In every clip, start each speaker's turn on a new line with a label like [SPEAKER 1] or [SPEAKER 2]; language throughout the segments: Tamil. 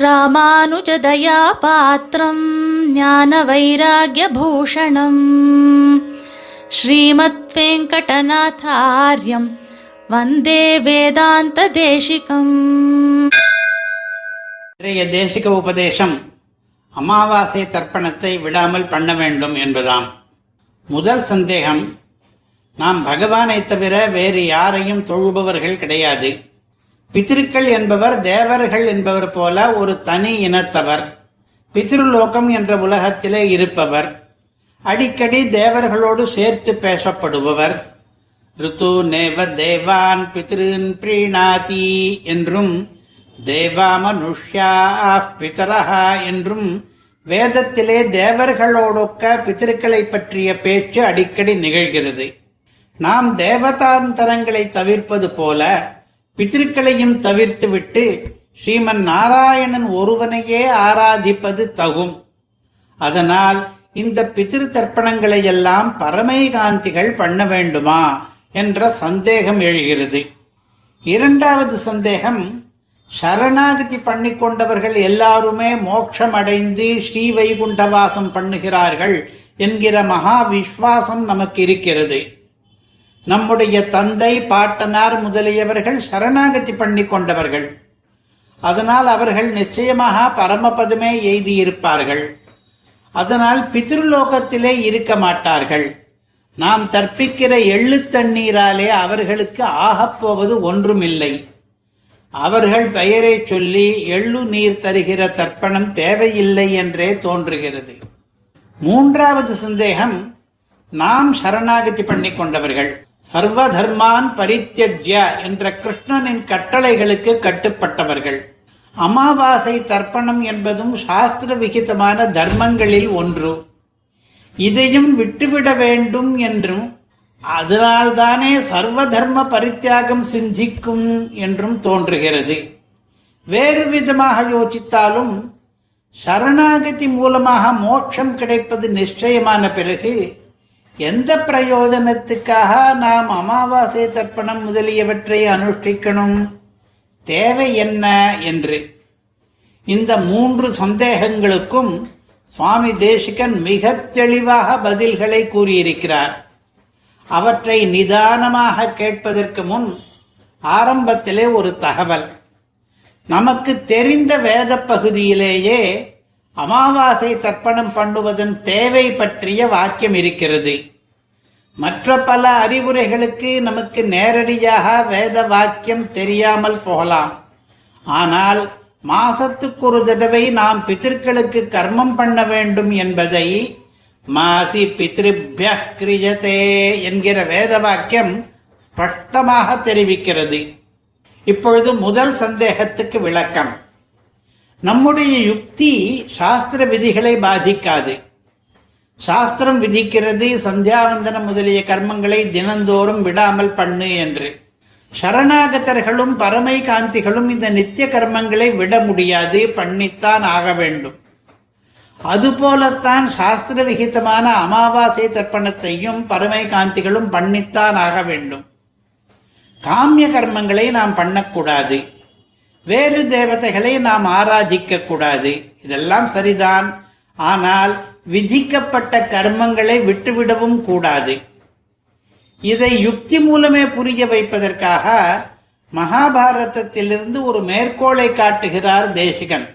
[SPEAKER 1] ராமானுஜதயா பாத்திரம் ஞான வைராகியபூஷணம் ஸ்ரீமத் வெங்கடநாதாரியம் வந்தே வேதாந்த தேசிகம்
[SPEAKER 2] இன்றைய தேசிக உபதேசம் அமாவாசை தர்ப்பணத்தை விடாமல் பண்ண வேண்டும் என்பதாம். முதல் சந்தேகம் நாம் பகவானை தவிர வேறு யாரையும் தொழுபவர்கள் கிடையாது. பித்திருக்கள் என்பவர் தேவர்கள் என்பவர் போல ஒரு தனி இனத்தவர். பித்ருலோகம் என்ற உலகத்திலே இருப்பவர். அடிக்கடி தேவர்களோடு சேர்த்து பேசப்படுபவர். ரித்து நேவ தேவான் பித்ருன் பிரீணாதி என்றும் தேவா மனுஷ்யா பிதரஹா என்றும் வேதத்திலே தேவர்களோடொக்க பித்திருக்களை பற்றிய பேச்சு அடிக்கடி நிகழ்கிறது. நாம் தேவதாந்தரங்களை தவிர்ப்பது போல பித்திருக்களையும் தவிர்த்துவிட்டு ஸ்ரீமன் நாராயணன் ஒருவனையே ஆராதிப்பது தகும். அதனால் இந்த பித்திரு தர்ப்பணங்களை எல்லாம் பரமைகாந்திகள் பண்ண வேண்டுமா என்ற சந்தேகம் எழுகிறது. இரண்டாவது சந்தேகம் சரணாகதி பண்ணி கொண்டவர்கள் எல்லாருமே மோட்சம் அடைந்து ஸ்ரீ வைகுண்டவாசம் பண்ணுகிறார்கள் என்கிற மகா விஸ்வாசம் நமக்கு இருக்கிறது. நம்முடைய தந்தை பாட்டனார் முதலியவர்கள் சரணாகதி பண்ணி கொண்டவர்கள். அதனால் அவர்கள் நிச்சயமாக பரமபதமே எய்தியிருப்பார்கள். அதனால் பித்ருலோகத்திலே இருக்க மாட்டார்கள். நாம் தற்பிக்கிற எள்ளு தண்ணீராலே அவர்களுக்கு ஆகப்போவது ஒன்றுமில்லை. அவர்கள் பெயரை சொல்லி எள்ளு நீர் தருகிற தர்ப்பணம் தேவையில்லை என்றே தோன்றுகிறது. மூன்றாவது சந்தேகம் நாம் சரணாகதி பண்ணி கொண்டவர்கள். சர்வ தர்மான் பரித்தியஜ்ய என்ற கிருஷ்ணனின் கட்டளைகளுக்கு கட்டுப்பட்டவர்கள். அமாவாசை தர்ப்பணம் என்பதும் சாஸ்திர விகிதமான தர்மங்களில் ஒன்று. இதையும் விட்டுவிட வேண்டும் என்றும் அதனால்தானே சர்வ தர்ம பரித்தியாகம் சிந்திக்கும் என்றும் தோன்றுகிறது. வேறு விதமாக யோசித்தாலும் சரணாகதி மூலமாக மோட்சம் கிடைப்பது நிச்சயமான பிறகு எந்த பிரயோஜனத்துக்காக நாம் அமாவாசை தர்ப்பணம் முதலியவற்றை அனுஷ்டிக்கணும்? தேவை என்ன என்று. இந்த மூன்று சந்தேகங்களுக்கும் சுவாமி தேசிகன் மிக தெளிவாக பதில்களை கூறியிருக்கிறார். அவற்றை நிதானமாக கேட்பதற்கு முன் ஆரம்பத்திலே ஒரு தகவல். நமக்கு தெரிந்த வேத பகுதியிலேயே அமாவாசை தர்ப்பணம் பண்ணுவதன் தேவை பற்றிய வாக்கியம் இருக்கிறது. மற்ற பல அறிவுரைகளுக்கு நமக்கு நேரடியாக வேத வாக்கியம் தெரியாமல் போகலாம். ஆனால் மாசத்துக்கு ஒரு தடவை நாம் பித்திருக்களுக்கு கர்மம் பண்ண வேண்டும் என்பதை மாசி பித்ருபிய கிரியதே என்கிற வேத வாக்கியம் ஸ்பஷ்டமாக தெரிவிக்கிறது. இப்பொழுது முதல் சந்தேகத்துக்கு விளக்கம். நம்முடைய யுக்தி சாஸ்திர விதிகளை பாதிக்காது. சாஸ்திரம் விதிக்கிறது சந்தியாவந்தனம் முதலிய கர்மங்களை தினந்தோறும் விடாமல் பண்ணு என்று. சரணாகதர்களும் பரமை காந்திகளும் இந்த நித்திய கர்மங்களை விட முடியாது பண்ணித்தான் ஆக வேண்டும். அதுபோலத்தான் சாஸ்திர விகிதமான அமாவாசை தர்ப்பணத்தையும் பரமை காந்திகளும் பண்ணித்தான் ஆக வேண்டும். காமிய கர்மங்களை நாம் பண்ணக்கூடாது. வேறு தேவதைகளை நாம் ஆராதிக்க கூடாது இதெல்லாம் சரிதான். ஆனால் விதிக்கப்பட்ட கர்மங்களை விட்டுவிடவும் கூடாது. இதை யுக்தி மூலமே புரிய வைப்பதற்காக மகாபாரதத்திலிருந்து ஒரு மேற்கோளை காட்டுகிறார் தேசிகன்.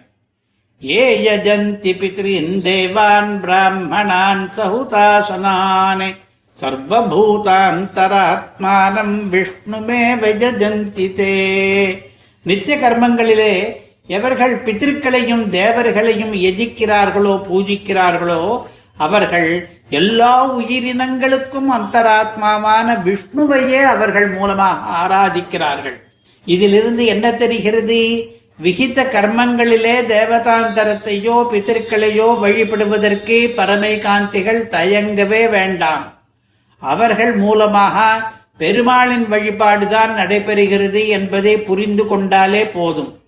[SPEAKER 2] ஏ யஜந்தி பித்ரின் தேவான் பிராமணான் சகுதாசனானே சர்வபூதாந்தராத்மானம் விஷ்ணுமே வஜந்தி தே. நித்திய கர்மங்களிலே எவர்கள் பித்திருக்களையும் தேவர்களையும் எஜிக்கிறார்களோ பூஜிக்கிறார்களோ அவர்கள் எல்லா உயிரினங்களுக்கும் அந்தராத்மாவான விஷ்ணுவையே அவர்கள் மூலமாக ஆராதிக்கிறார்கள். இதிலிருந்து என்ன தெரிகிறது? விகித கர்மங்களிலே தேவதாந்தரத்தையோ பித்திருக்களையோ வழிபடுவதற்கு பரமை காந்திகள் தயங்கவே வேண்டாம். அவர்கள் மூலமாக பெருமாளின் வழிபாடுதான் நடைபெறுகிறது என்பதை புரிந்து கொண்டாலே போதும்.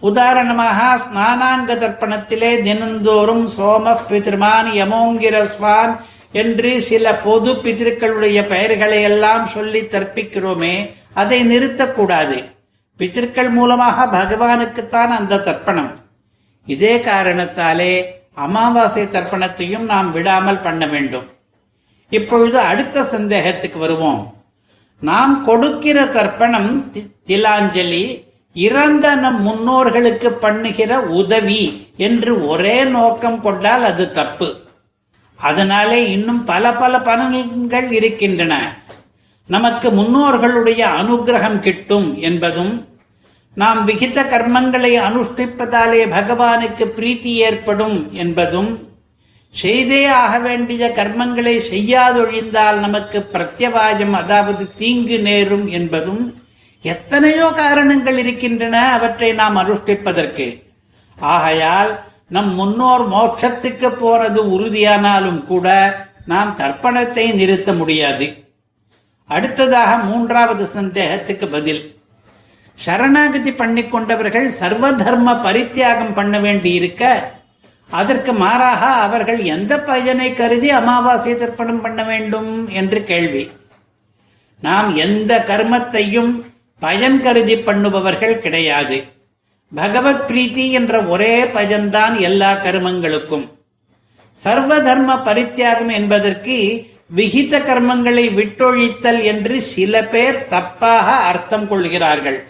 [SPEAKER 2] உதாரணமாக ஸ்நானாங்க தர்ப்பணத்திலே தினந்தோறும் சோம பிதிருமான் யமோங்கிரஸ்வான் என்று சில பொது பித்திருக்களுடைய பெயர்களை எல்லாம் சொல்லி தற்பிக்கிறோமே அதை நிறுத்தக்கூடாது. பித்திருக்கள் மூலமாக பகவானுக்குத்தான் அந்த தர்ப்பணம். இதே காரணத்தாலே அமாவாசை தர்ப்பணத்தையும் நாம் விடாமல் பண்ண வேண்டும். இப்பொழுது அடுத்த சந்தேகத்துக்கு வருவோம். நாம் கொடுக்கிற தர்ப்பணம் தி- திலாஞ்சலி இறந்த நம் முன்னோர்களுக்கு பண்ணுகிற உதவி என்று ஒரே நோக்கம் கொண்டால் அது தப்பு. அதனாலே இன்னும் பல பல பலன்கள் இருக்கின்றன. நமக்கு முன்னோர்களுடைய அனுக்கிரகம் கிட்டும் என்பதும் நாம் விகித கர்மங்களை அனுஷ்டிப்பதாலே பகவானுக்கு பிரீத்தி ஏற்படும் என்பதும் செய்தே ஆக வேண்டிய கர்மங்களை செய்யாதொழிந்தால் நமக்கு பிரத்யவாயம் அதாவது தீங்கு நேரும் என்பதும் எத்தனையோ காரணங்கள் இருக்கின்றன அவற்றை நாம் அனுஷ்டிப்பதற்கு. ஆகையால் நம் முன்னோர் மோட்சத்துக்கு போறது உறுதியானாலும் கூட நாம் தர்ப்பணத்தை நிறுத்த முடியாது. அடுத்ததாக மூன்றாவது சந்தேகத்துக்கு பதில். சரணாகதி பண்ணிக்கொண்டவர்கள் சர்வ தர்ம பரித்தியாகம் பண்ண வேண்டி இருக்க அதற்கு மாறாக அவர்கள் எந்த பயனை கருதி அமாவாசை தர்ப்பணம் பண்ண வேண்டும் என்று கேள்வி. நாம் எந்த கர்மத்தையும் பயன் கருதி பண்ணுபவர்கள் கிடையாது. பகவத் பிரீத்தி என்ற ஒரே பயன்தான் எல்லா கர்மங்களுக்கும். சர்வ தர்ம பரித்தியாகம் என்பதற்கு விகித கர்மங்களை விட்டொழித்தல் என்று சில பேர் தப்பாக அர்த்தம் கொள்கிறார்கள்.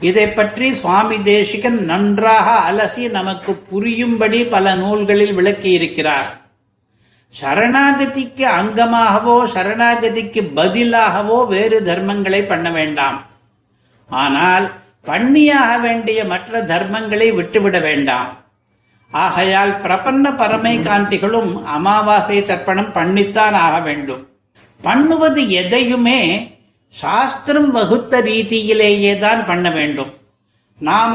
[SPEAKER 2] இதை பற்றி சுவாமி தேசிகன் நன்றாக அலசி நமக்கு புரியும்படி பல நூல்களில் விளக்கியிருக்கிறார். சரணாகதிக்கு அங்கமாகவோ சரணாகதிக்கு பதிலாகவோ வேறு தர்மங்களை பண்ண வேண்டாம். ஆனால் பண்ணியாக வேண்டிய மற்ற தர்மங்களை விட்டுவிட வேண்டாம். ஆகையால் பிரபன்ன பரமை காந்திகளும் அமாவாசை தர்ப்பணம் பண்ணித்தான் ஆக வேண்டும். பண்ணுவது எதையுமே சாஸ்திரம் வகுத்த ரீதியிலேயே தான் பண்ண வேண்டும். நாம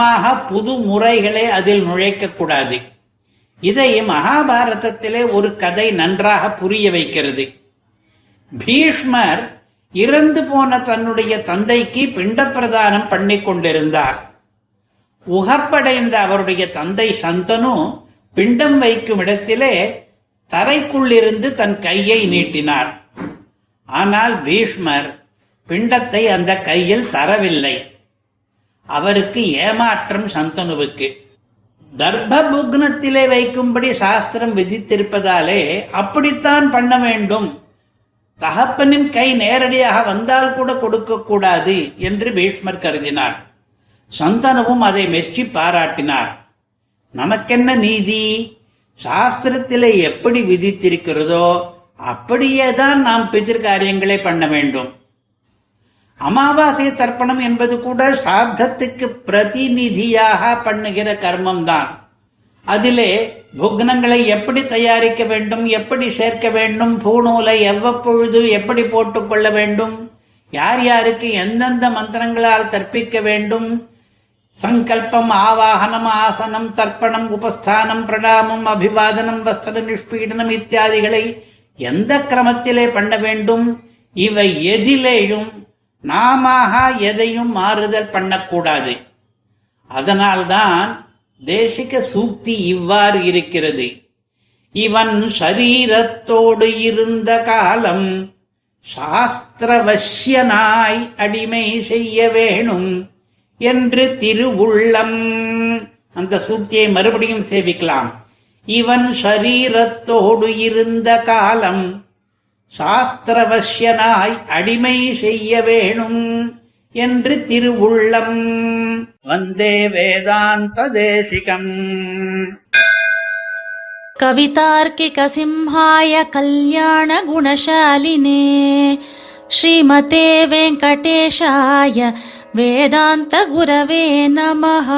[SPEAKER 2] புது முறைகளை அதில் நுழைக்க கூடாது. இதை மகாபாரதத்திலே ஒரு கதை நன்றாக புரிய வைக்கிறது. பீஷ்மர் இறந்து போன தன்னுடைய தந்தைக்கு பிண்ட பிரதானம் பண்ணி கொண்டிருந்தார். உகப்படைந்த அவருடைய தந்தை சந்தனு பிண்டம் வைக்கும் இடத்திலே தரைக்குள்ளிருந்து தன் கையை நீட்டினார். ஆனால் பீஷ்மர் பிண்டத்தை அந்த கையில் தரவில்லை. அவருக்கு ஏமாற்றம் சந்தனுவுக்கு. தர்ப்ப புக்னத்திலே வைக்கும்படி சாஸ்திரம் விதித்திருப்பதாலே அப்படித்தான் பண்ண வேண்டும். தகப்பனின் கை நேரடியாக வந்தால் கூட கொடுக்க கூடாது என்று பீஷ்மர் கருதினார். சந்தனுவும் அதை மெச்சி பாராட்டினார். நமக்கென்ன நீதி? சாஸ்திரத்திலே எப்படி விதித்திருக்கிறதோ அப்படியே தான் நாம் பிதிர்காரியங்களை பண்ண வேண்டும். அமாவாசை தர்ப்பணம் என்பது கூட ஸ்ராத்தத்துக்கு பிரதிநிதியாக பண்ணுகிற கர்மம் தான் அதிலே புக்னங்களை எப்படி தயாரிக்க வேண்டும் எப்படி சேர்க்க வேண்டும் பூநூலை எவ்வப்பொழுது எப்படி போட்டுக்கொள்ள வேண்டும் யார் யாருக்கு எந்தெந்த மந்திரங்களால் தற்பிக்க வேண்டும் சங்கல்பம் ஆவாகனம் ஆசனம் தர்ப்பணம் உபஸ்தானம் பிரணாமம் அபிவாதனம் வஸ்திர நிஷ்பீடனம் இத்தியாதிகளை எந்த கிரமத்திலே பண்ண வேண்டும் இவை எதிலேயும் நாம எதையும் மாறுதல் பண்ணக்கூடாது. அதனால்தான் தேசிக சூக்தி இவ்வாறு இருக்கிறது. இவன் சரீரத்தோடு இருந்த காலம் சாஸ்திரவசியனாய் அடிமை செய்ய வேணும் என்று திருவுள்ளம். அந்த சூக்தியை மறுபடியும் சேவிக்கலாம். இவன் சரீரத்தோடு இருந்த காலம் சாஸ்திரவசியனாய் அடிமை செய்ய வேணும் என்று திருவுள்ளம் வந்தே வேதாந்த தேசிகம்
[SPEAKER 1] कवितार्किकसिंहाय कल्याणगुणशालिने श्रीमते वेङ्कटेशाय वेदान्तगुरवे नमः